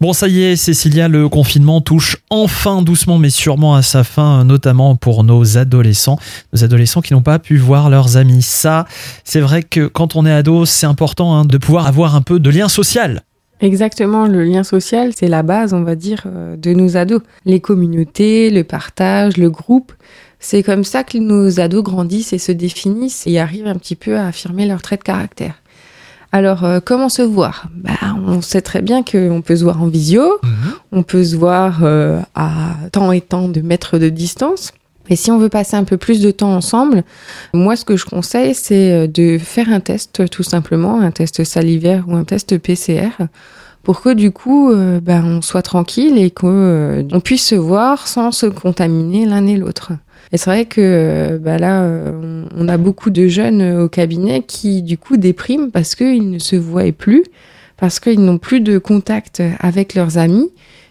Bon, ça y est, Cécilia, le confinement touche enfin doucement mais sûrement à sa fin, notamment pour nos adolescents, nos adolescents qui n'ont pas pu voir leurs amis. Ça, c'est vrai que quand on est ado, c'est important hein, de pouvoir avoir un peu de lien social. Exactement, le lien social, c'est la base, on va dire, euh, de nos ados. Les communautés, le partage, le groupe, c'est comme ça que nos ados grandissent et se définissent et arrivent un petit peu à affirmer leur trait de caractère. Alors, euh, comment se voir? Bah, On sait très bien qu'on peut se voir en visio, Mhm. on peut se voir euh, à tant et tant de mètres de distance. Et si on veut passer un peu plus de temps ensemble, moi, ce que je conseille, c'est euh, de faire un test, tout simplement, un test salivaire ou un test PCR, pour que du coup, euh, ben, on soit tranquille et qu'on puisse se voir sans se contaminer l'un et l'autre. Et c'est vrai que euh, bah là, euh, on a beaucoup de jeunes euh, au cabinet qui, du coup, dépriment parce qu'ils ne se voient plus, parce qu'ils n'ont plus de contact avec leurs amis,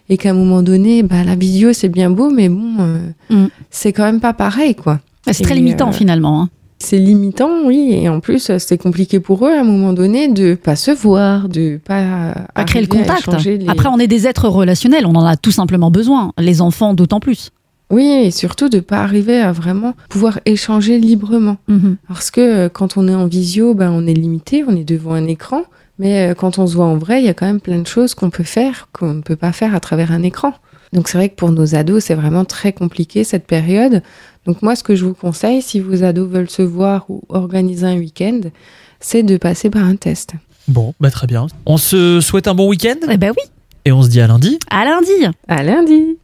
et qu'à un moment donné, bah, la vidéo, c'est bien beau, mais bon, euh, Mm. c'est quand même pas pareil, quoi. C'est très limitant euh, finalement. hein. C'est limitant, oui, et en plus, euh, c'est compliqué pour eux à un moment donné de pas se voir, de pas, Pas créer le contact. les- Après, on est des êtres relationnels, on en a tout simplement besoin. Les enfants, d'autant plus. Oui, et surtout de pas arriver à vraiment pouvoir échanger librement. Mhm. Parce que euh, quand on est en visio, ben, on est limité, on est devant un écran. Mais euh, quand on se voit en vrai, il y a quand même plein de choses qu'on peut faire qu'on ne peut pas faire à travers un écran. Donc c'est vrai que pour nos ados, c'est vraiment très compliqué cette période. Donc moi, ce que je vous conseille, si vos ados veulent se voir ou organiser un week-end, c'est de passer par un test. Bon, bah très bien. On se souhaite un bon week-end? Eh ben oui, et on se dit à lundi. à lundi. À lundi